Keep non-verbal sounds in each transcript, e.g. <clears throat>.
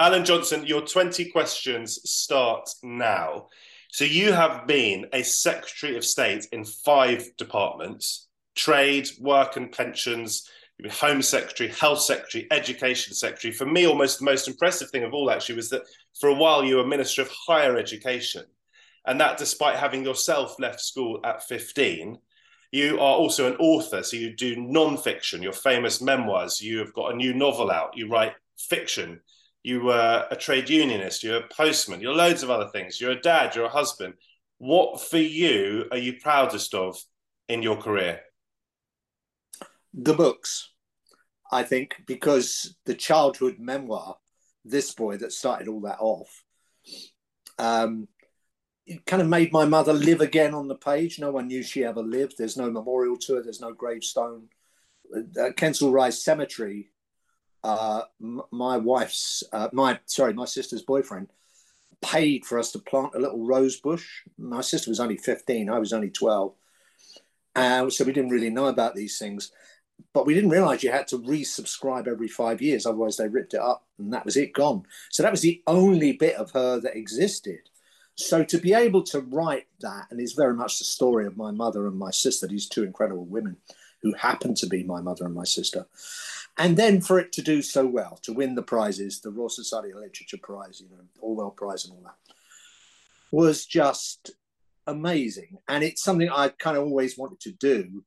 Alan Johnson, your 20 questions start now. So you have been a Secretary of State in five departments trade, work and pensions, Home Secretary, Health Secretary, Education Secretary. For me, almost the most impressive thing of all actually was that for a while you were Minister of Higher Education. And that despite having yourself left school at 15. You are also an author, so you do non-fiction, your famous memoirs. You have got a new novel out. You write fiction. You were a trade unionist. You're a postman. You're loads of other things. You're a dad. You're a husband. What for you are you proudest of in your career? The books, I think, because the childhood memoir, this boy that started all that off, um, it kind of made my mother live again on the page. No one knew she ever lived. There's no memorial to her. There's no gravestone. Uh, Kensal Rise Cemetery. Uh, my wife's, uh, my sorry, my sister's boyfriend paid for us to plant a little rose bush. My sister was only 15. I was only 12. Uh, so we didn't really know about these things but we didn't realize you had to resubscribe every five years otherwise they ripped it up and that was it gone so that was the only bit of her that existed so to be able to write that and it's very much the story of my mother and my sister these two incredible women who happen to be my mother and my sister and then for it to do so well to win the prizes the royal society of literature prize you know orwell prize and all that was just amazing and it's something i kind of always wanted to do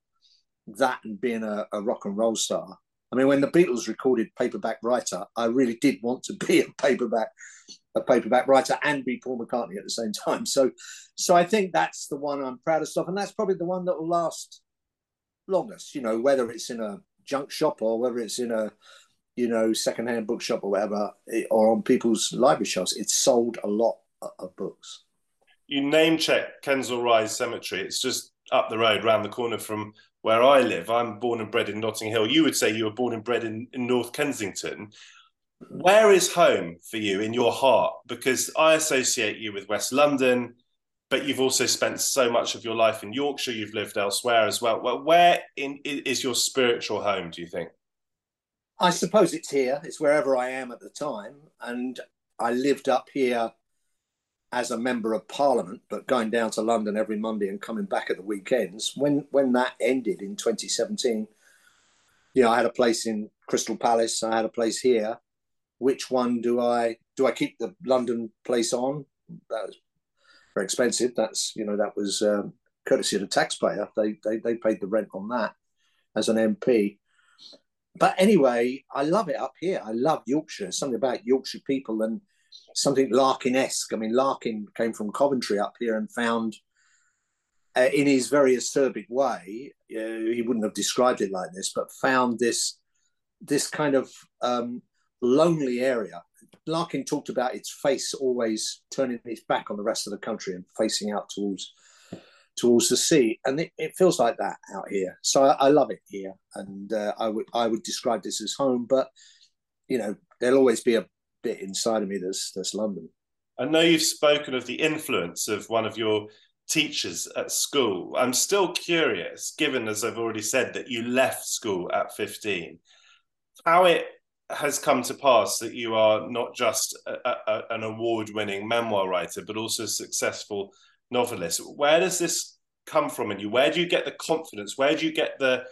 that and being a, a, rock and roll star. I mean, when the Beatles recorded Paperback Writer, I really did want to be a paperback a paperback writer and be Paul McCartney at the same time. So, so I think that's the one I'm proudest of, and that's probably the one that will last longest. You know, whether it's in a junk shop or whether it's in a you know secondhand bookshop or whatever, or on people's library shelves, it's sold a lot of books. You name check Kensal Rise Cemetery. It's just up the road, round the corner from where I live. I'm born and bred in Notting Hill. You would say you were born and bred in, in North Kensington. Where is home for you in your heart? Because I associate you with West London, but you've also spent so much of your life in Yorkshire. You've lived elsewhere as well. well where in, is your spiritual home, do you think? I suppose it's here. It's wherever I am at the time. And I lived up here as a member of parliament, but going down to London every Monday and coming back at the weekends. When when that ended in 2017, you know, I had a place in Crystal Palace. I had a place here. Which one do I do? I keep the London place on. That was very expensive. That's you know that was um, courtesy of the taxpayer. They, they they paid the rent on that as an MP. But anyway, I love it up here. I love Yorkshire. Something about Yorkshire people and something Larkin-esque. I mean, Larkin came from Coventry up here and found, uh, in his very acerbic way, uh, he wouldn't have described it like this, but found this this kind of um, lonely area. Larkin talked about its face always turning its back on the rest of the country and facing out towards towards the sea, and it, it feels like that out here. So I, I love it here, and uh, I would I would describe this as home, but you know there'll always be a bit inside of me that's that's London. I know you've spoken of the influence of one of your teachers at school. I'm still curious, given as I've already said that you left school at 15, how it has come to pass that you are not just a, a, an award-winning memoir writer, but also a successful novelist. Where does this come from in you? Where do you get the confidence? Where do you get the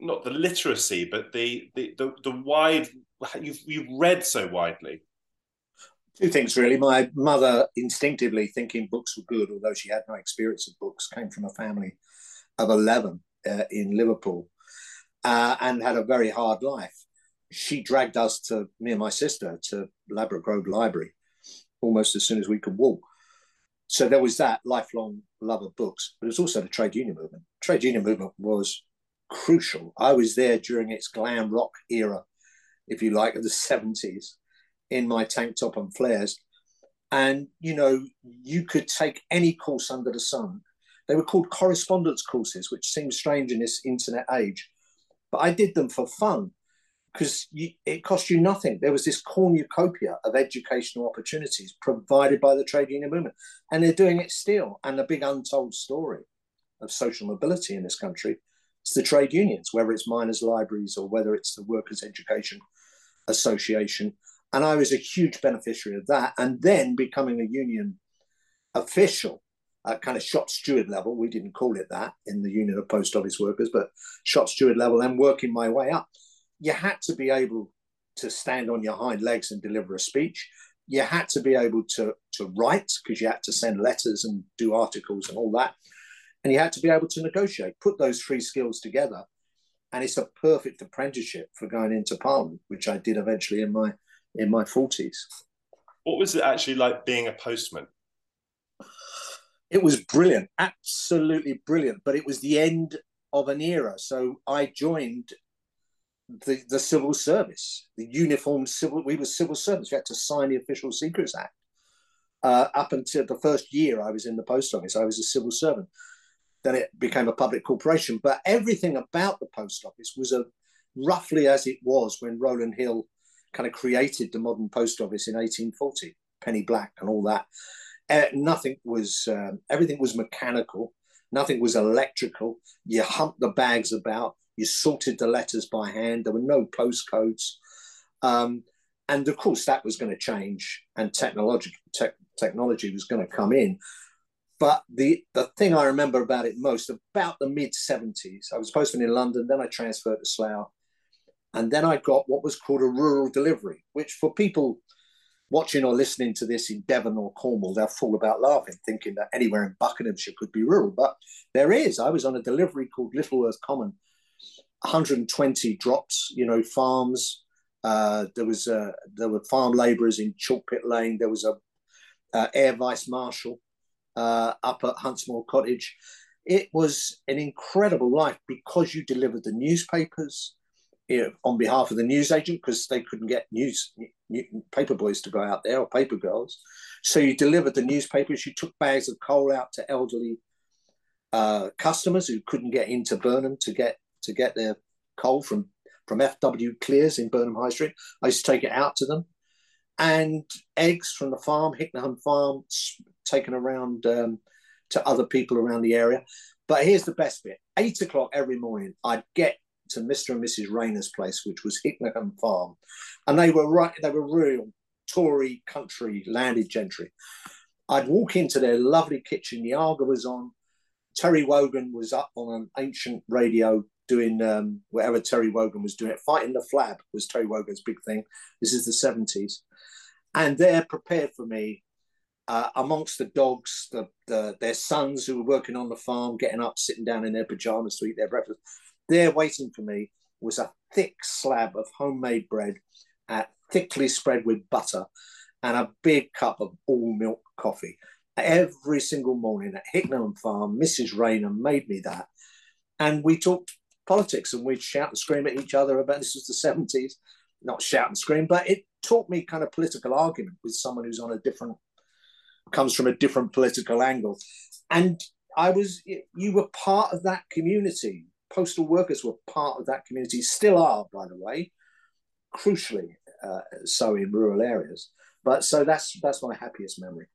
not the literacy, but the the the, the wide you've you've read so widely? Two things really. My mother, instinctively thinking books were good, although she had no experience of books, came from a family of eleven uh, in Liverpool, uh, and had a very hard life. She dragged us to me and my sister to Ladbroke Grove Library almost as soon as we could walk. So there was that lifelong love of books, but it was also the trade union movement. Trade union movement was crucial. I was there during its glam rock era if you like, of the <laughs> 70s in my tank top and flares. And, you know, you could take any course under the sun. They were called correspondence courses, which seems strange in this internet age. But I did them for fun because it cost you nothing. There was this cornucopia of educational opportunities provided by the trade union movement. And they're doing it still. And the big untold story of social mobility in this country is the trade unions, whether it's miners' libraries or whether it's the Workers' Education Association. And I was a huge beneficiary of that. And then becoming a union official at kind of shop steward level, we didn't call it that in the Union of Post Office Workers, but shop steward level and working my way up. You had to be able to stand on your hind legs and deliver a speech. You had to be able to, to write because you had to send letters and do articles and all that. And you had to be able to negotiate, put those three skills together. And it's a perfect apprenticeship for going into Parliament, which I did eventually in my in my 40s. What was it actually like being a postman? It was brilliant, absolutely brilliant. But it was the end of an era. So I joined the, the civil service, the uniform civil. We were civil servants. We had to sign the Official Secrets Act. Uh, up until the first year I was in the post office, I was a civil servant. Then it became a public corporation. But everything about the post office was a, roughly as it was when Rowland Hill kind of created the modern post office in 1840, penny black and all that. Uh, nothing was, um, everything was mechanical. Nothing was electrical. You humped the bags about. You sorted the letters by hand. There were no postcodes. Um, and of course, that was going to change, and technology te- technology was going to come in. But the the thing I remember about it most, about the mid seventies, I was posting in London, then I transferred to Slough, and then I got what was called a rural delivery, which for people watching or listening to this in Devon or Cornwall, they'll fall about laughing, thinking that anywhere in Buckinghamshire could be rural. But there is. I was on a delivery called Littleworth Common 120 drops, you know, farms. Uh, there was uh, there were farm labourers in Chalkpit Lane. There was a air vice marshal uh, up at Huntsmore Cottage. It was an incredible life because you delivered the newspapers you know, on behalf of the newsagent because they couldn't get news paper boys to go out there or paper girls. So you delivered the newspapers. You took bags of coal out to elderly uh, customers who couldn't get into Burnham to get to get their coal from from FW Clears in Burnham High Street. I used to take it out to them, and eggs from the farm, Hickneham Farm, taken around um, to other people around the area. But here's the best bit: eight o'clock every morning, I'd get to Mr. and Mrs. Rayner's place, which was Hickneham Farm, and they were right. They were real Tory country landed gentry. I'd walk into their lovely kitchen. The Aga was on. Terry Wogan was up on an ancient radio doing um, whatever Terry Wogan was doing. Fighting the Flab was Terry Wogan's big thing. This is the 70s. And they're prepared for me uh, amongst the dogs, the, the, their sons who were working on the farm, getting up, sitting down in their pajamas to eat their breakfast. There waiting for me was a thick slab of homemade bread, uh, thickly spread with butter, and a big cup of all milk coffee. Every single morning at Hickneham Farm, Mrs. Rayner made me that. And we talked politics and we'd shout and scream at each other about this was the 70s not shout and scream but it taught me kind of political argument with someone who's on a different comes from a different political angle. And i was you were part of that community. Postal workers were part of that community still are by the way crucially uh, so in rural areas. But so that's that's my happiest memory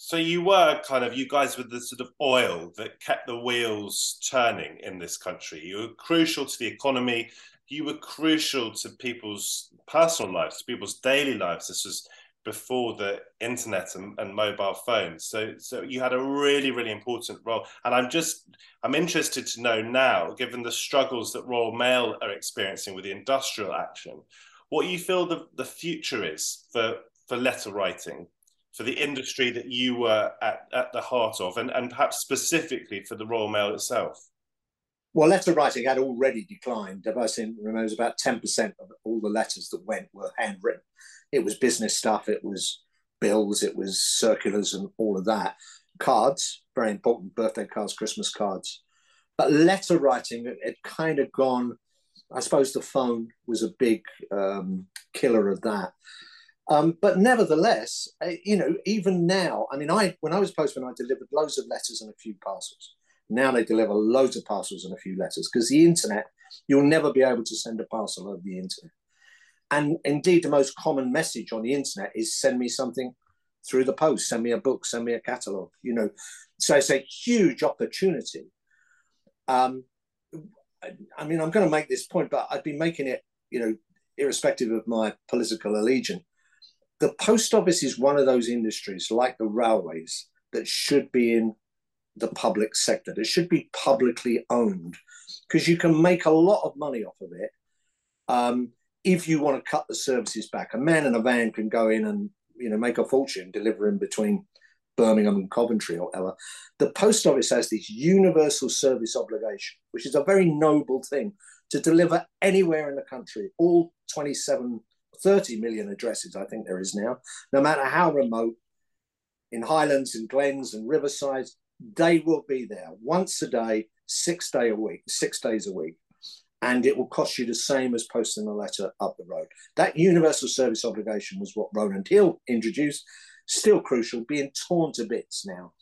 so you were kind of you guys were the sort of oil that kept the wheels turning in this country. You were crucial to the economy. You were crucial to people's personal lives, to people's daily lives. This was before the internet and, and, mobile phones. So so you had a really, really important role. And I'm just I'm interested to know now, given the struggles that Royal Mail are experiencing with the industrial action, what you feel the, the future is for for letter writing for the industry that you were at, at the heart of, and, and perhaps specifically for the Royal Mail itself? Well, letter writing had already declined. I think it was about 10% of all the letters that went were handwritten. It was business stuff, it was bills, it was circulars, and all of that. Cards, very important birthday cards, Christmas cards. But letter writing had kind of gone, I suppose the phone was a big um, killer of that. Um, but nevertheless, uh, you know, even now, I mean, I when I was postman, I delivered loads of letters and a few parcels. Now they deliver loads of parcels and a few letters because the internet, you'll never be able to send a parcel over the internet. And indeed, the most common message on the internet is send me something through the post, send me a book, send me a catalogue, you know. So it's a huge opportunity. Um, I mean, I'm going to make this point, but I've been making it, you know, irrespective of my political allegiance the post office is one of those industries, like the railways, that should be in the public sector. That should be publicly owned because you can make a lot of money off of it. Um, if you want to cut the services back, a man in a van can go in and you know make a fortune delivering between Birmingham and Coventry or whatever. The post office has this universal service obligation, which is a very noble thing to deliver anywhere in the country, all 27, 30 million addresses, I think there is now, no matter how remote, in Highlands and Glens and riversides, they will be there once a day, six day a week, six days a week. And it will cost you the same as posting a letter up the road. That universal service obligation was what Rowland Hill introduced, still crucial, being torn to bits now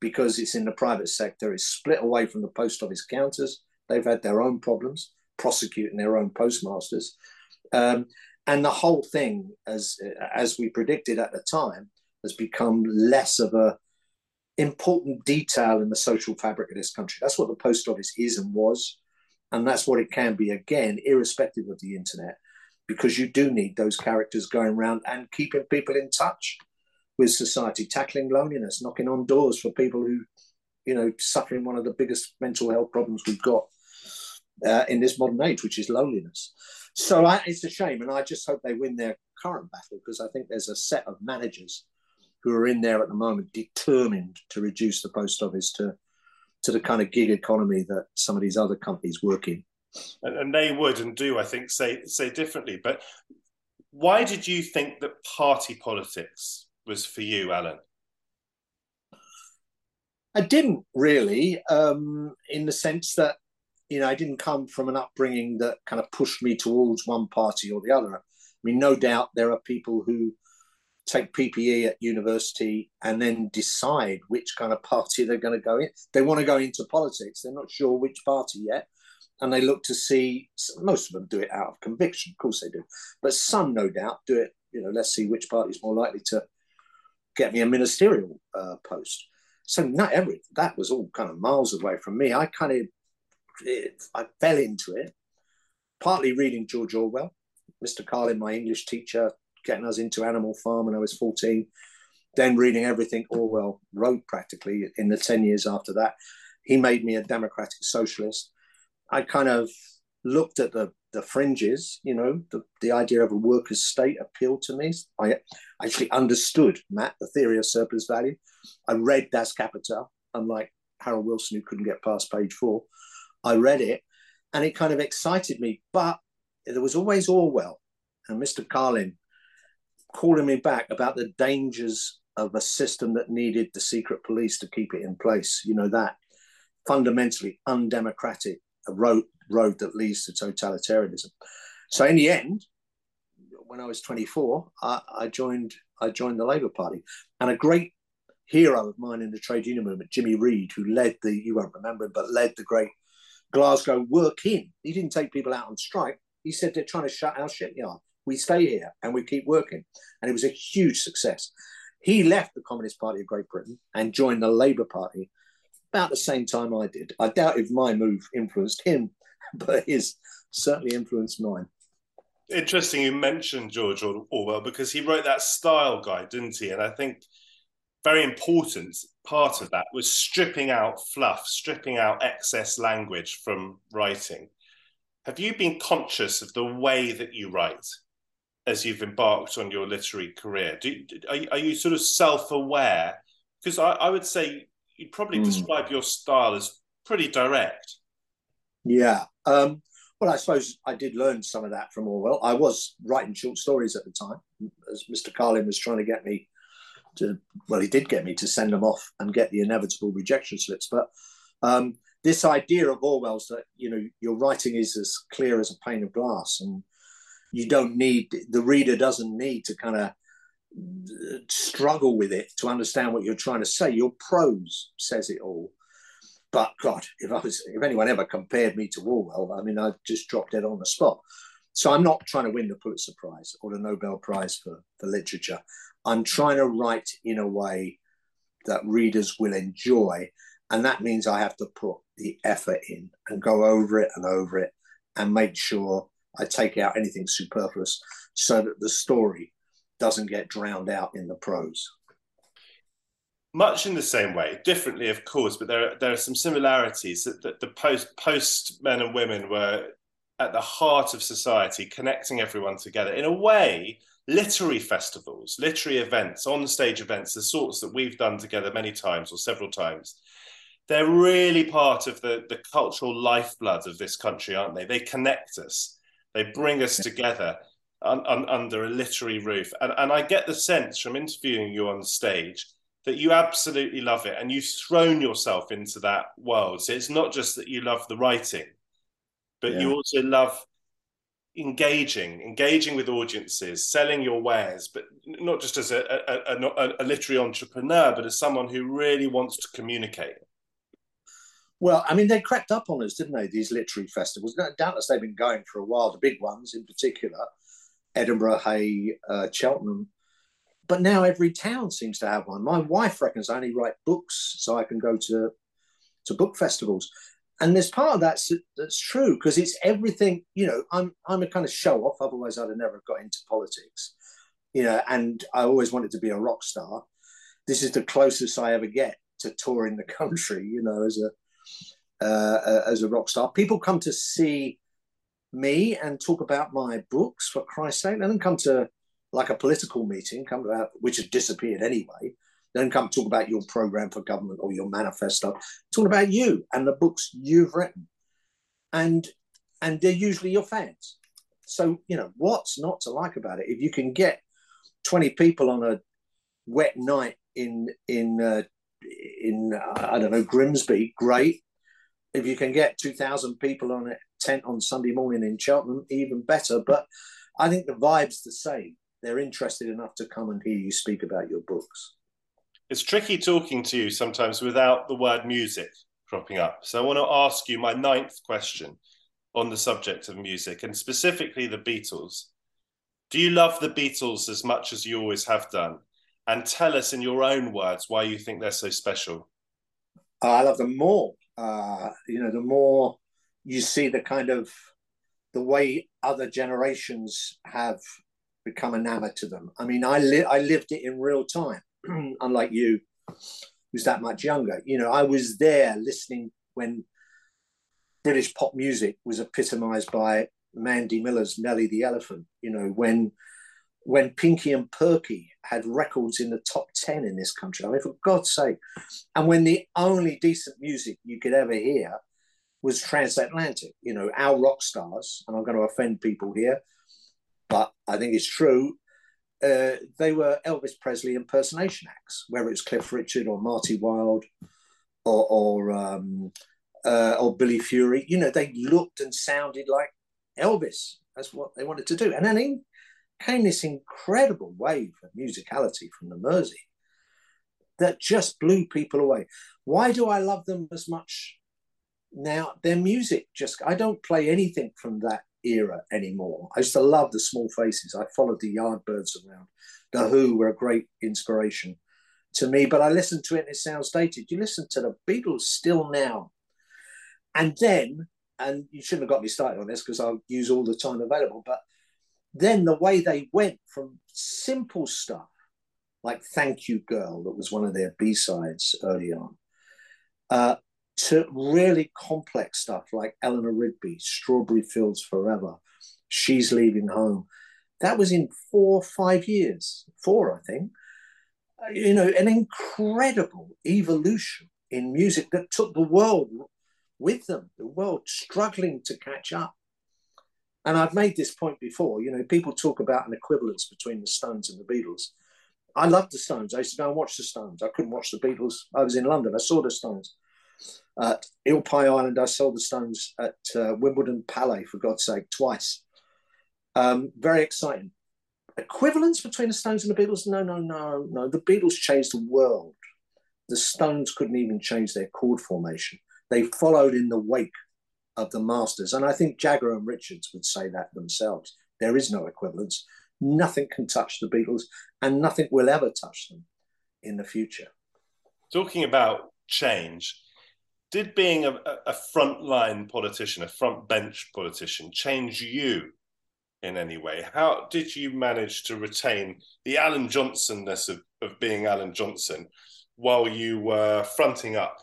because it's in the private sector. It's split away from the post office counters. They've had their own problems prosecuting their own postmasters. Um, and the whole thing, as as we predicted at the time, has become less of a important detail in the social fabric of this country. That's what the post office is and was, and that's what it can be again, irrespective of the internet, because you do need those characters going around and keeping people in touch with society, tackling loneliness, knocking on doors for people who, you know, suffering one of the biggest mental health problems we've got uh, in this modern age, which is loneliness. So I, it's a shame, and I just hope they win their current battle because I think there's a set of managers who are in there at the moment determined to reduce the post office to to the kind of gig economy that some of these other companies work in. And, and they would and do, I think, say say differently. But why did you think that party politics was for you, Alan? I didn't really, um, in the sense that you know I didn't come from an upbringing that kind of pushed me towards one party or the other. I mean, no doubt there are people who take PPE at university and then decide which kind of party they're going to go in. They want to go into politics. They're not sure which party yet. And they look to see, most of them do it out of conviction. Of course they do. But some, no doubt, do it, you know, let's see which party is more likely to get me a ministerial uh, post. So not every, that was all kind of miles away from me. I kind of, it, I fell into it, partly reading George Orwell. Mr. Carlin, my English teacher, getting us into Animal Farm when I was 14. Then reading everything Orwell wrote practically in the 10 years after that. He made me a democratic socialist. I kind of looked at the, the fringes, you know, the, the idea of a workers' state appealed to me. I actually understood, Matt, the theory of surplus value. I read Das Kapital, unlike Harold Wilson, who couldn't get past page four. I read it and it kind of excited me. But there was always Orwell and Mr. Carlin calling me back about the dangers of a system that needed the secret police to keep it in place. You know, that fundamentally undemocratic road, road that leads to totalitarianism. So in the end, when I was 24, I, I joined I joined the Labour Party. And a great hero of mine in the trade union movement, Jimmy Reid, who led the, you won't remember him, but led the great Glasgow work in. He didn't take people out on strike. He said they're trying to shut our shipyard we stay here and we keep working. And it was a huge success. He left the Communist Party of Great Britain and joined the Labour Party about the same time I did. I doubt if my move influenced him, <laughs> but his certainly influenced mine. Interesting you mentioned George Orwell because he wrote that style guide, didn't he? And I think very important part of that was stripping out fluff, stripping out excess language from writing. Have you been conscious of the way that you write? as you've embarked on your literary career? Do, are, are you sort of self-aware? Because I, I would say you'd probably mm. describe your style as pretty direct. Yeah. Um, well, I suppose I did learn some of that from Orwell. I was writing short stories at the time, as Mr. Carlin was trying to get me to. Well, he did get me to send them off and get the inevitable rejection slips. But um, this idea of Orwell's that you know your writing is as clear as a pane of glass, and you don't need the reader doesn't need to kind of struggle with it to understand what you're trying to say. Your prose says it all. But God, if I was, if anyone ever compared me to Orwell, I mean, I'd just drop dead on the spot. So I'm not trying to win the Pulitzer Prize or the Nobel Prize for, for literature. I'm trying to write in a way that readers will enjoy. And that means I have to put the effort in and go over it and over it and make sure I take out anything superfluous so that the story doesn't get drowned out in the prose. Much in the same way, differently, of course, but there are, there are some similarities that, that the post post men and women were at the heart of society, connecting everyone together. In a way, literary festivals, literary events, on stage events, the sorts that we've done together many times or several times, they're really part of the, the cultural lifeblood of this country, aren't they? They connect us, they bring us together un, un, under a literary roof. And, and I get the sense from interviewing you on stage that you absolutely love it and you've thrown yourself into that world. So it's not just that you love the writing, but yeah. you also love engaging, engaging with audiences, selling your wares, but not just as a, a, a, a, literary entrepreneur, but as someone who really wants to communicate. Well, I mean, they cracked up on us, didn't they? These literary festivals. Doubtless they've been going for a while. The big ones, in particular, Edinburgh, Hay, uh, Cheltenham. But now every town seems to have one. My wife reckons I only write books so I can go to to book festivals and there's part of that that's true because it's everything you know i'm i'm a kind of show off otherwise i'd have never got into politics you know and i always wanted to be a rock star. This is the closest i ever get to touring the <laughs> country you know as a uh, as a rock star. People come to see me and talk about my books for christ's sake. They don't come to like a political meeting come which has disappeared anyway don't come talk about your program for government or your manifesto. Talk about you and the books you've written. And and they're usually your fans. So, you know, what's not to like about it? If you can get 20 people on a wet night in in uh, in uh, I don't know Grimsby, great. If you can get 2,000 people on a tent on Sunday morning in Cheltenham, even better. But I think the vibe's the same. They're interested enough to come and hear you speak about your books it's tricky talking to you sometimes without the word music cropping up. So I want to ask you my ninth question on the subject of music and specifically the Beatles. Do you love the Beatles as much as you always have done? And tell us in your own words why you think they're so special. I love them more. Uh, you know, the more you see the kind of the way other generations have become enamored to them. I mean, I li- I lived it in real time. <clears throat> unlike you, who's that much younger. You know, I was there listening when British pop music was epitomized by Mandy Miller's Nellie the Elephant. You know, when when Pinky and Perky had records in the top 10 in this country. I mean, for God's sake. And when the only decent music you could ever hear was transatlantic, you know, our rock stars, and I'm going to offend people here, but I think it's true uh, they were Elvis Presley impersonation acts, whether it's Cliff Richard or Marty Wilde or or, um, uh, or Billy Fury. You know, they looked and sounded like Elvis. That's what they wanted to do. And then came this incredible wave of musicality from the Mersey that just blew people away. Why do I love them as much now? Their music just, I don't play anything from that era anymore. I used to love the small faces. I followed the Yardbirds around. The Who were a great inspiration to me, but I listened to it and it sounds dated. You listen to the Beatles still now. And then, and you shouldn't have got me started on this because I'll use all the time available, but then the way they went from simple stuff like Thank You Girl, that was one of their B sides early on, uh, to really complex stuff like Eleanor Rigby, Strawberry Fields Forever, She's Leaving Home. That was in four five years, four, I think. You know, an incredible evolution in music that took the world with them, the world struggling to catch up. And I've made this point before, you know, people talk about an equivalence between the Stones and the Beatles. I loved the Stones. I used to go and watch the Stones. I couldn't watch the Beatles. I was in London. I saw the Stones. At Eel Pie Island, I sold the Stones at uh, Wimbledon Palais, for God's sake, twice. Um, very exciting. Equivalence between the Stones and the Beatles? No, no, no, no. The Beatles changed the world. The Stones couldn't even change their chord formation. They followed in the wake of the masters. And I think Jagger and Richards would say that themselves. There is no equivalence. Nothing can touch the Beatles, and nothing will ever touch them in the future. Talking about change, did being a, a frontline politician, a front bench politician, change you in any way? How did you manage to retain the Alan Johnsonness of, of being Alan Johnson while you were fronting up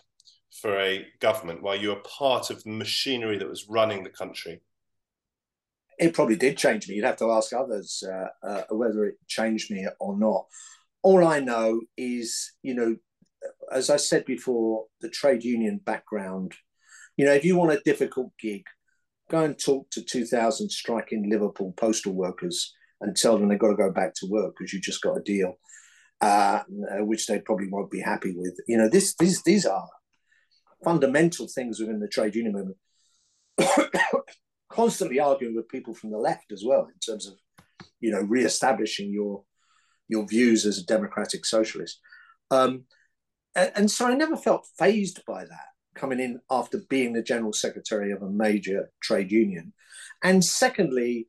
for a government, while you were part of the machinery that was running the country? It probably did change me. You'd have to ask others uh, uh, whether it changed me or not. All I know is, you know, as I said before, the trade union background. You know, if you want a difficult gig, go and talk to 2,000 striking Liverpool postal workers and tell them they've got to go back to work because you just got a deal, uh, which they probably won't be happy with. You know, this, these, these are fundamental things within the trade union movement. <coughs> Constantly arguing with people from the left as well in terms of, you know, re-establishing your your views as a democratic socialist. Um, and, and so I never felt fazed by that coming in after being the general secretary of a major trade union. And secondly,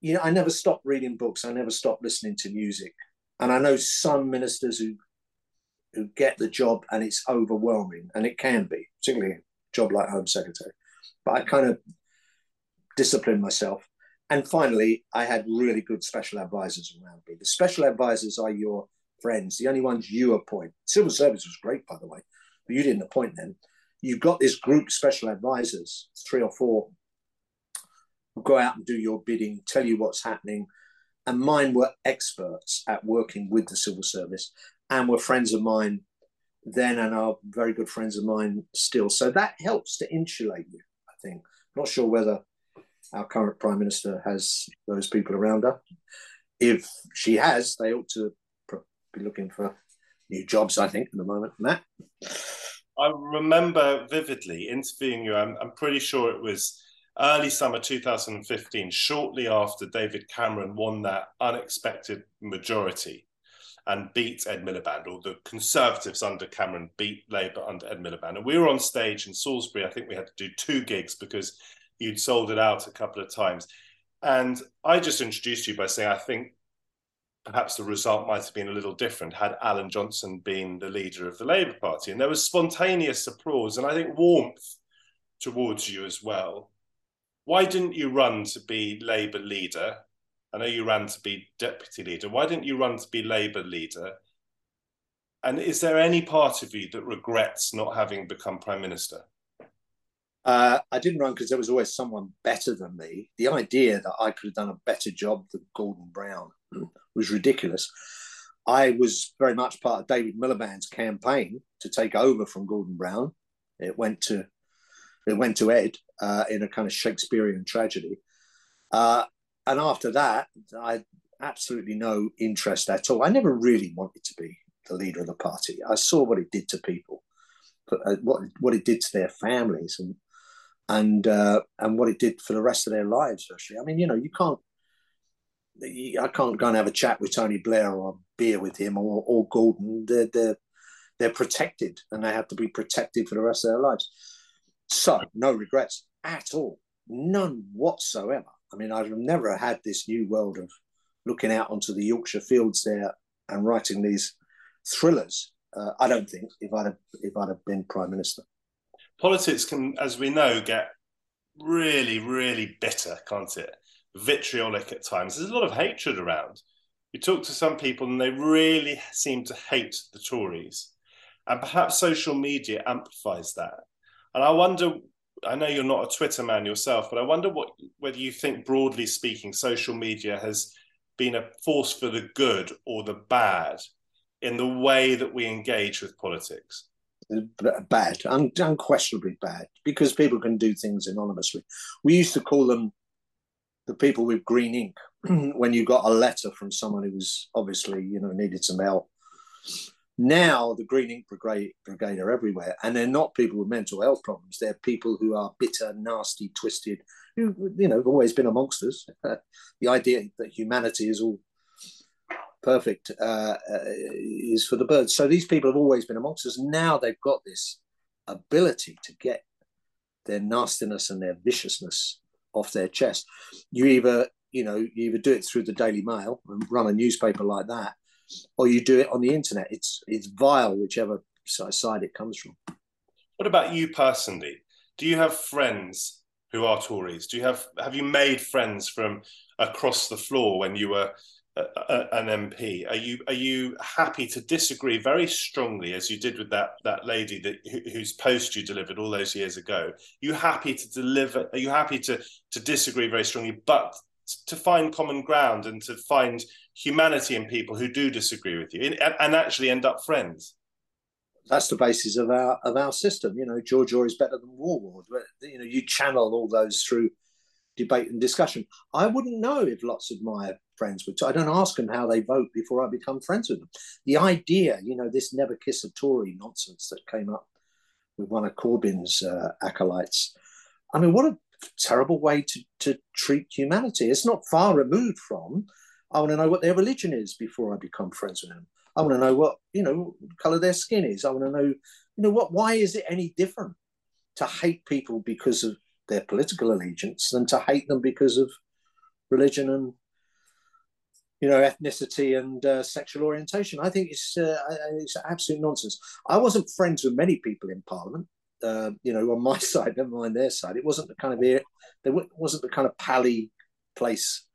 you know, I never stopped reading books. I never stopped listening to music. And I know some ministers who who get the job and it's overwhelming, and it can be, particularly a job like Home Secretary. But I kind of disciplined myself. And finally, I had really good special advisors around me. The special advisors are your friends, the only ones you appoint. Civil service was great, by the way but you didn't appoint them. You've got this group special advisors, three or four, who go out and do your bidding, tell you what's happening. And mine were experts at working with the civil service and were friends of mine then and are very good friends of mine still. So that helps to insulate you, I think. not sure whether our current Prime Minister has those people around her. If she has, they ought to be looking for new jobs, I think, at the moment, Matt. I remember vividly interviewing you. I'm, I'm pretty sure it was early summer 2015, shortly after David Cameron won that unexpected majority and beat Ed Miliband, or the Conservatives under Cameron beat Labour under Ed Miliband. And we were on stage in Salisbury. I think we had to do two gigs because you'd sold it out a couple of times. And I just introduced you by saying, I think perhaps the result might have been a little different had Alan Johnson been the leader of the Labour Party. And there was spontaneous applause and I think warmth towards you as well. Why didn't you run to be Labour leader? I know you ran to be deputy leader. Why didn't you run to be Labour leader? And is there any part of you that regrets not having become Prime Minister? Uh, I didn't run because there was always someone better than me. The idea that I could have done a better job than Gordon Brown was ridiculous. I was very much part of David Miliband's campaign to take over from Gordon Brown. It went to it went to Ed uh, in a kind of Shakespearean tragedy. Uh, and after that, I had absolutely no interest at all. I never really wanted to be the leader of the party. I saw what it did to people, uh, what what it did to their families, and and uh, and what it did for the rest of their lives. Actually, I mean, you know, you can't I can't go and have a chat with Tony Blair or a beer with him or, or Gordon. They're, they're, they're protected and they have to be protected for the rest of their lives. So, no regrets at all. None whatsoever. I mean, I've never had this new world of looking out onto the Yorkshire fields there and writing these thrillers. Uh, I don't think if I'd have, if I'd have been prime minister. Politics can, as we know, get really, really bitter, can't it? Vitriolic at times. There's a lot of hatred around. You talk to some people and they really seem to hate the Tories. And perhaps social media amplifies that. And I wonder, I know you're not a Twitter man yourself, but I wonder what whether you think broadly speaking, social media has been a force for the good or the bad in the way that we engage with politics bad, un- unquestionably bad, because people can do things anonymously. We used to call them the people with green ink <clears throat> when you got a letter from someone who was obviously you know needed some help. Now the green ink brigade, brigade are everywhere, and they're not people with mental health problems. They're people who are bitter, nasty, twisted. Who you know have always been amongst us. <laughs> The idea that humanity is all perfect uh, uh, is for the birds. So these people have always been amongst us. Now they've got this ability to get their nastiness and their viciousness off their chest. You either, you know, you either do it through the Daily Mail and run a newspaper like that, or you do it on the internet. It's it's vile, whichever side it comes from. What about you personally? Do you have friends who are Tories? Do you have have you made friends from across the floor when you were a, an MP? Are you are you happy to disagree very strongly as you did with that that lady that whose post you delivered all those years ago? You happy to deliver? Are you happy to to disagree very strongly, but to find common ground and to find humanity in people who do disagree with you and, and actually end up friends? that's the basis of our of our system. You know, George is better than Warlord. But you know, you channel all those through debate and discussion. I wouldn't know if lots of my friends would. I don't ask them how they vote before I become friends with them. The idea, you know, this never kiss a Tory nonsense that came up with one of Corbyn's uh, acolytes. I mean, what a terrible way to, to treat humanity. It's not far removed from. I want to know what their religion is before I become friends with them. I want to know what you know color their skin is. I want to know you know what. Why is it any different to hate people because of their political allegiance than to hate them because of religion and you know ethnicity and uh, sexual orientation? I think it's uh, it's absolute nonsense. I wasn't friends with many people in Parliament. Uh, you know, on my <laughs> side, never mind their side. It wasn't the kind of there wasn't the kind of pally place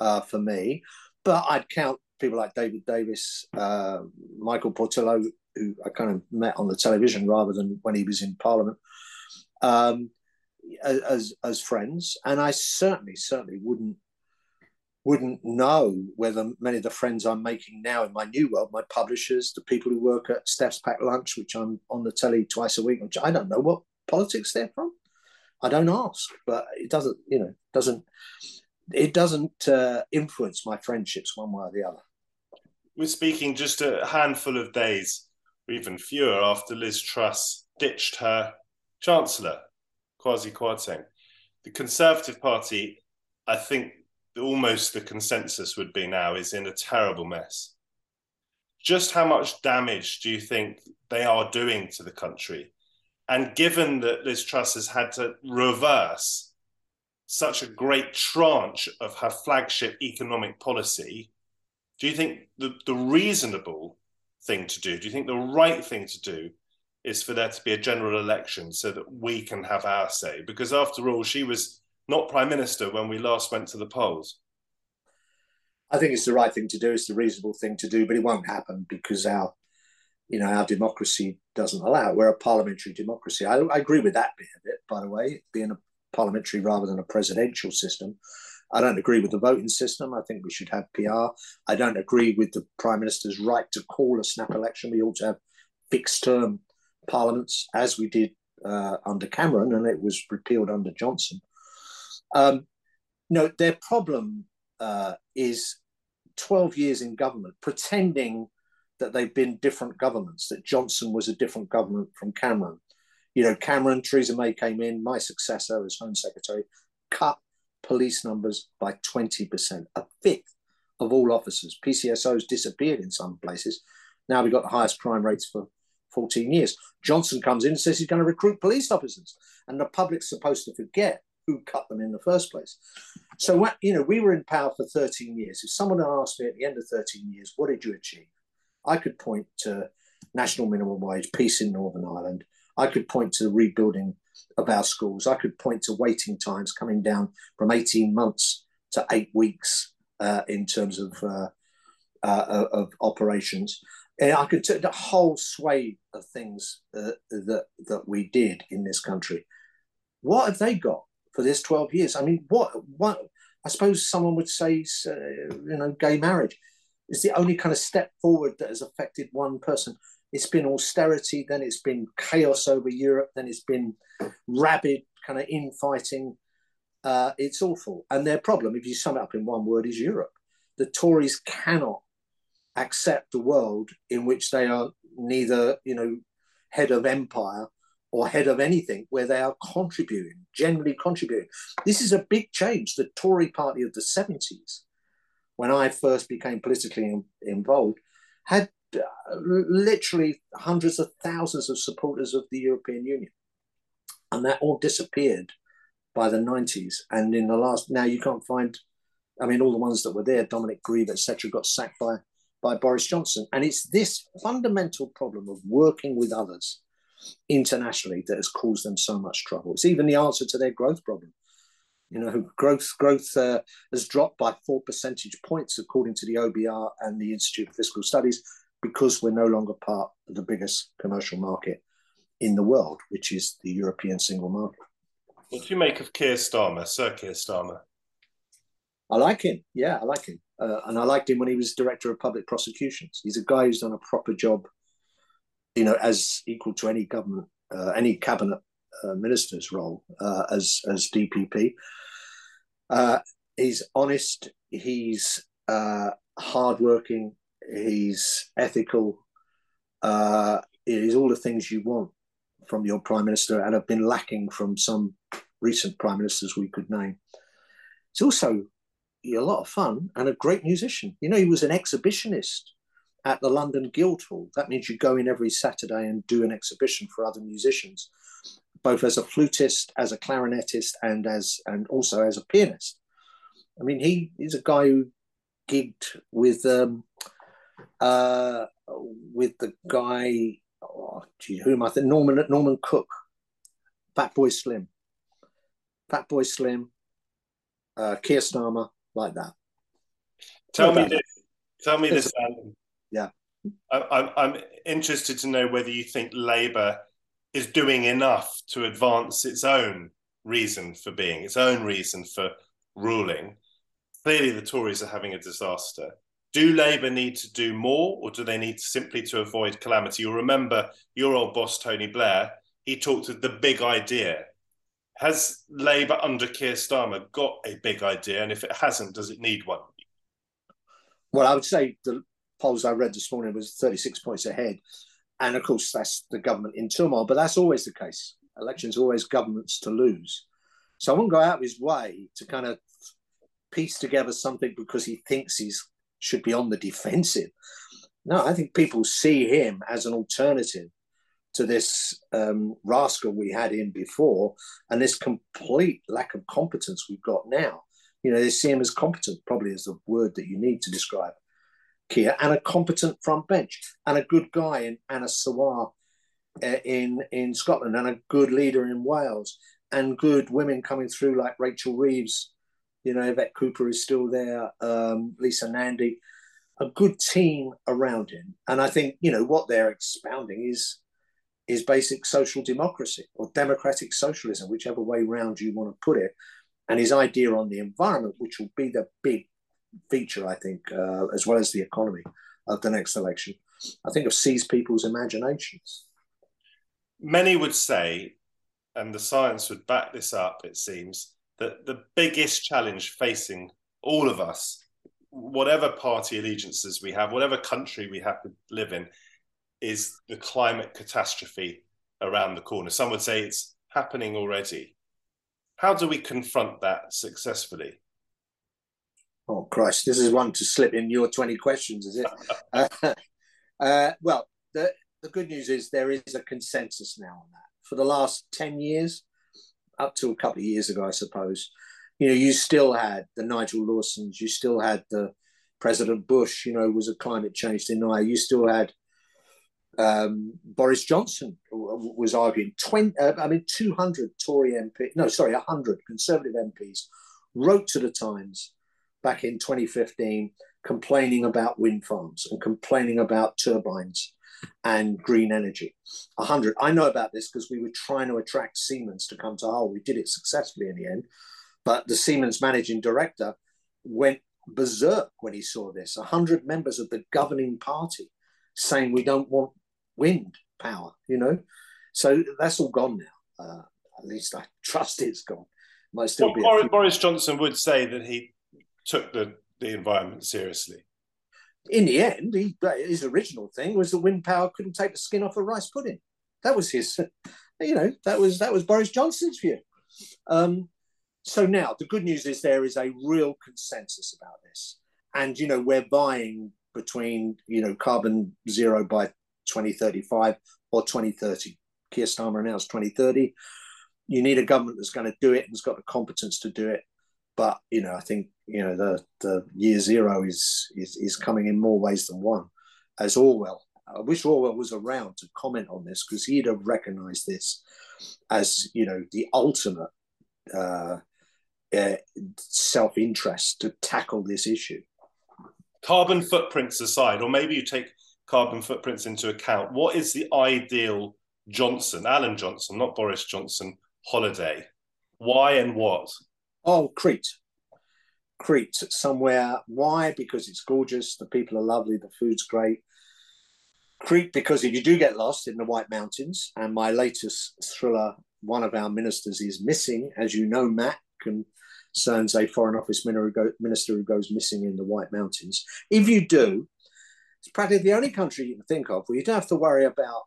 uh, for me. But I'd count people like David Davis, uh, Michael Portillo, who I kind of met on the television rather than when he was in Parliament, um, as as friends. And I certainly, certainly wouldn't wouldn't know whether many of the friends I'm making now in my new world, my publishers, the people who work at Steph's Packed Lunch, which I'm on the telly twice a week, which I don't know what politics they're from. I don't ask, but it doesn't, you know, doesn't it doesn't uh, influence my friendships one way or the other we're speaking just a handful of days, or even fewer, after Liz Truss ditched her Chancellor, Kwasi Kwarteng. The Conservative Party, I think almost the consensus would be now, is in a terrible mess. Just how much damage do you think they are doing to the country? And given that Liz Truss has had to reverse such a great tranche of her flagship economic policy, do you think the, the reasonable thing to do, do you think the right thing to do is for there to be a general election so that we can have our say? Because after all, she was not prime minister when we last went to the polls. I think it's the right thing to do. It's the reasonable thing to do, but it won't happen because our, you know, our democracy doesn't allow it. We're a parliamentary democracy. I, I agree with that bit of it, by the way, being a parliamentary rather than a presidential system. I don't agree with the voting system. I think we should have PR. I don't agree with the Prime Minister's right to call a snap election. We ought to have fixed term parliaments, as we did uh, under Cameron, and it was repealed under Johnson. Um, no, their problem uh, is 12 years in government, pretending that they've been different governments, that Johnson was a different government from Cameron. You know, Cameron, Theresa May came in, my successor as Home Secretary, cut police numbers by 20%, a fifth of all officers. PCSOs disappeared in some places. Now we've got the highest crime rates for 14 years. Johnson comes in and says he's going to recruit police officers, and the public's supposed to forget who cut them in the first place. So, what, you know, we were in power for 13 years. If someone asked me at the end of 13 years, what did you achieve? I could point to national minimum wage, peace in Northern Ireland. I could point to the rebuilding of our schools. I could point to waiting times coming down from 18 months to eight weeks uh, in terms of, uh, uh, of operations. And I could take the whole swathe of things uh, that, that we did in this country. What have they got for this 12 years? I mean, what, what I suppose someone would say, uh, you know, gay marriage is the only kind of step forward that has affected one person it's been austerity, then it's been chaos over Europe, then it's been rabid kind of infighting. Uh, it's awful. And their problem, if you sum it up in one word, is Europe. The Tories cannot accept a world in which they are neither, you know, head of empire or head of anything where they are contributing, generally contributing. This is a big change. The Tory party of the 70s, when I first became politically involved, had uh, literally hundreds of thousands of supporters of the European Union. And that all disappeared by the 90s. And in the last, now you can't find, I mean, all the ones that were there, Dominic Grieve, etc., got sacked by, by Boris Johnson. And it's this fundamental problem of working with others internationally that has caused them so much trouble. It's even the answer to their growth problem. You know, growth growth uh, has dropped by four percentage points according to the OBR and the Institute of Fiscal Studies because we're no longer part of the biggest commercial market in the world, which is the European single market. What do you make of Keir Starmer, Sir Keir Starmer? I like him. Yeah, I like him. Uh, and I liked him when he was director of public prosecutions. He's a guy who's done a proper job, you know, as equal to any government, uh, any cabinet uh, minister's role uh, as as DPP. Uh, he's honest. He's uh, hardworking. He's ethical. he's all the things you want from your prime minister and have been lacking from some recent prime ministers we could name. It's also a lot of fun and a great musician. You know, he was an exhibitionist at the London Guildhall. That means you go in every Saturday and do an exhibition for other musicians, both as a flutist, as a clarinetist, and as and also as a pianist. I mean, he is a guy who gigged with um, uh, with the guy, oh, gee, who am I think Norman Norman Cook, Fatboy Slim, Fatboy Slim, uh, Keir Starmer, like that. Tell me this. Tell me this. yeah. I, I'm interested to know whether you think Labour is doing enough to advance its own reason for being, its own reason for ruling. Clearly, the Tories are having a disaster. Do Labour need to do more, or do they need simply to avoid calamity? You'll remember your old boss, Tony Blair, he talked of the big idea has Labour under Keir Starmer got a big idea? And if it hasn't, does it need one? Well, I would say the polls I read this morning was 36 points ahead. And of course, that's the government in turmoil, but that's always the case. Elections always governments to lose. So I won't go out of his way to kind of piece together something because he thinks he should be on the defensive. No, I think people see him as an alternative to this um, rascal we had in before and this complete lack of competence we've got now. You know, they see him as competent, probably is the word that you need to describe Keir, and a competent front bench, and a good guy in Anas Sarwar uh, in, in Scotland, and a good leader in Wales, and good women coming through like Rachel Reeves. You know, Yvette Cooper is still there, um, Lisa Nandy, a good team around him. And I think, you know, what they're expounding is is basic social democracy or democratic socialism, whichever way round you want to put it. And his idea on the environment, which will be the big feature, I think, uh, as well as the economy of the next election, I think have seized people's imaginations. Many would say, and the science would back this up, it seems, that the biggest challenge facing all of us, whatever party allegiances we have, whatever country we have to live in, is the climate catastrophe around the corner. Some would say it's happening already. How do we confront that successfully? Oh, Christ, this is one to slip in your 20 questions, is it? <laughs> uh, <laughs> uh, well, the, the good news is there is a consensus now on that. For the last 10 years, up to a couple of years ago, I suppose, you know, you still had the Nigel Lawsons, you still had the President Bush, you know, was a climate change denier, you still had um, Boris Johnson was arguing 20, uh, I mean, 200 Tory MP, no, sorry, 100 Conservative MPs wrote to the Times back in 2015 complaining about wind farms and complaining about turbines and green energy. 100. I know about this because we were trying to attract Siemens to come to Hull. We did it successfully in the end, but the Siemens managing director went berserk when he saw this. 100 members of the governing party saying we don't want wind power, you know. So that's all gone now. Uh, at least I <laughs> trust it's gone. Might still well, be. Boris, Boris Johnson would say that he took the, the environment seriously. In the end, he, his original thing was that wind power couldn't take the skin off a rice pudding. That was his, you know, that was that was Boris Johnson's view. Um, so now the good news is there is a real consensus about this, and you know we're vying between you know carbon zero by 2035 or 2030. Keir Starmer announced 2030. You need a government that's going to do it and has got the competence to do it. But you know, I think you know the the year zero is is is coming in more ways than one, as Orwell I wish Orwell was around to comment on this because he'd have recognised this as you know the ultimate uh, uh, self-interest to tackle this issue. Carbon footprints aside, or maybe you take carbon footprints into account. What is the ideal Johnson, Alan Johnson, not Boris Johnson, holiday? Why and what? Oh, Crete. Crete, somewhere. Why? Because it's gorgeous, the people are lovely, the food's great. Crete, because if you do get lost in the White Mountains, and my latest thriller, one of our ministers is missing, as you know, Matt concerns a Foreign Office minister who goes missing in the White Mountains. If you do, it's practically the only country you can think of where you don't have to worry about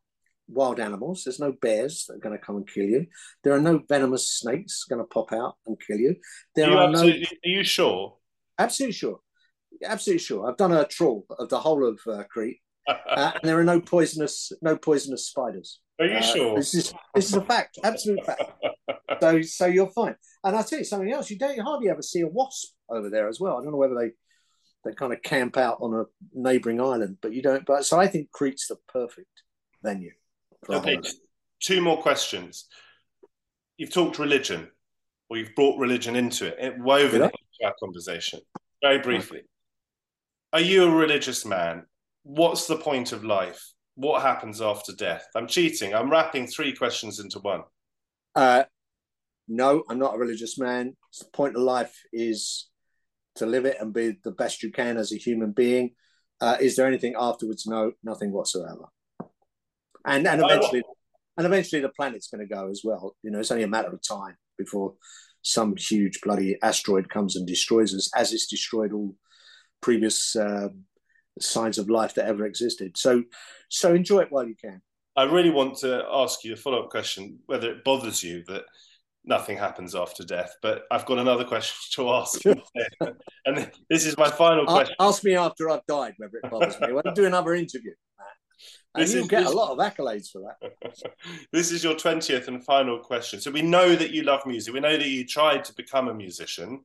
wild animals. There's no bears that are going to come and kill you. There are no venomous snakes going to pop out and kill you. There are, are no. Are you sure? Absolutely sure. Absolutely sure. I've done a trawl of the whole of uh, Crete, <laughs> uh, and there are no poisonous, no poisonous spiders. Are you uh, sure? This is this is a fact, absolute fact. <laughs> so so you're fine. And I'll tell you something else. You don't you hardly ever see a wasp over there as well. I don't know whether they they kind of camp out on a neighbouring island, but you don't. But so I think Crete's the perfect venue. Okay, two more questions. You've talked religion, or you've brought religion into it, it woven into our conversation. Very briefly, are you a religious man? What's the point of life? What happens after death? I'm cheating. I'm wrapping three questions into one. Uh, no, I'm not a religious man. The point of life is to live it and be the best you can as a human being. Uh, is there anything afterwards? No, nothing whatsoever. And and eventually, and eventually the planet's going to go as well. You know, it's only a matter of time before some huge bloody asteroid comes and destroys us, as it's destroyed all previous uh, signs of life that ever existed. So, so enjoy it while you can. I really want to ask you a follow up question: whether it bothers you that nothing happens after death. But I've got another question <laughs> to ask. <laughs> and this is my final question. Ask me after I've died whether it bothers me. We'll do another interview. And you get this, a lot of accolades for that. <laughs> this is your 20th and final question. So we know that you love music. We know that you tried to become a musician.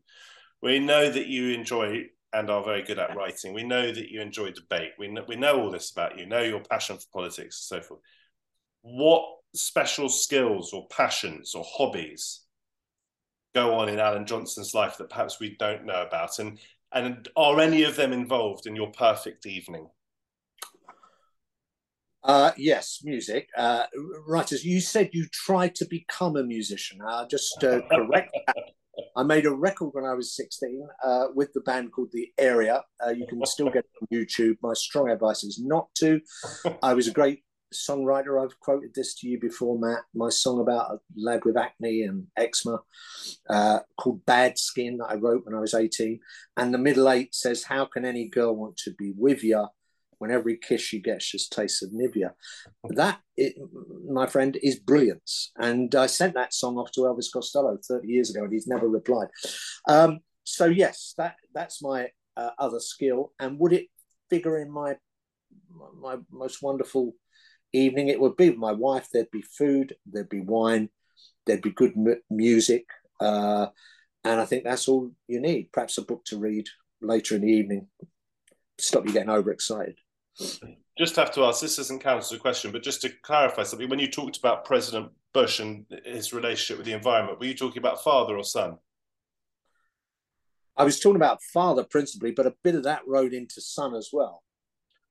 We know that you enjoy and are very good at writing. We know that you enjoy debate. We know, we know all this about you, know your passion for politics and so forth. What special skills or passions or hobbies go on in Alan Johnson's life that perhaps we don't know about? And and are any of them involved in your perfect evening? Uh, yes, music. Uh, writers, you said you tried to become a musician. Uh, just uh, <laughs> correct. I made a record when I was 16 uh, with the band called The Area. Uh, you can still get it on YouTube. My strong advice is not to. I was a great songwriter. I've quoted this to you before, Matt. My song about a lad with acne and eczema uh, called Bad Skin that I wrote when I was 18. And the middle eight says, How can any girl want to be with you when every kiss she gets just tastes of Nivea? That, it, my friend, is brilliance. And I sent that song off to Elvis Costello 30 years ago and he's never replied. Um, so, yes, that that's my uh, other skill. And would it figure in my my most wonderful evening it would be with my wife. There'd be food, there'd be wine, there'd be good m- music, uh, and I think that's all you need. Perhaps a book to read later in the evening. Stop you getting overexcited. Just have to ask. This doesn't count as a question, but just to clarify something. When you talked about President Bush and his relationship with the environment, were you talking about father or son? I was talking about father principally, but a bit of that rode into son as well.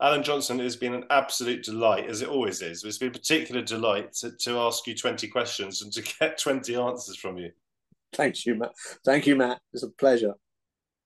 Alan Johnson, it has been an absolute delight, as it always is. It's been a particular delight to, to ask you 20 questions and to <laughs> get 20 answers from you. Thanks you, Matt. Thank you, Matt. It's a pleasure.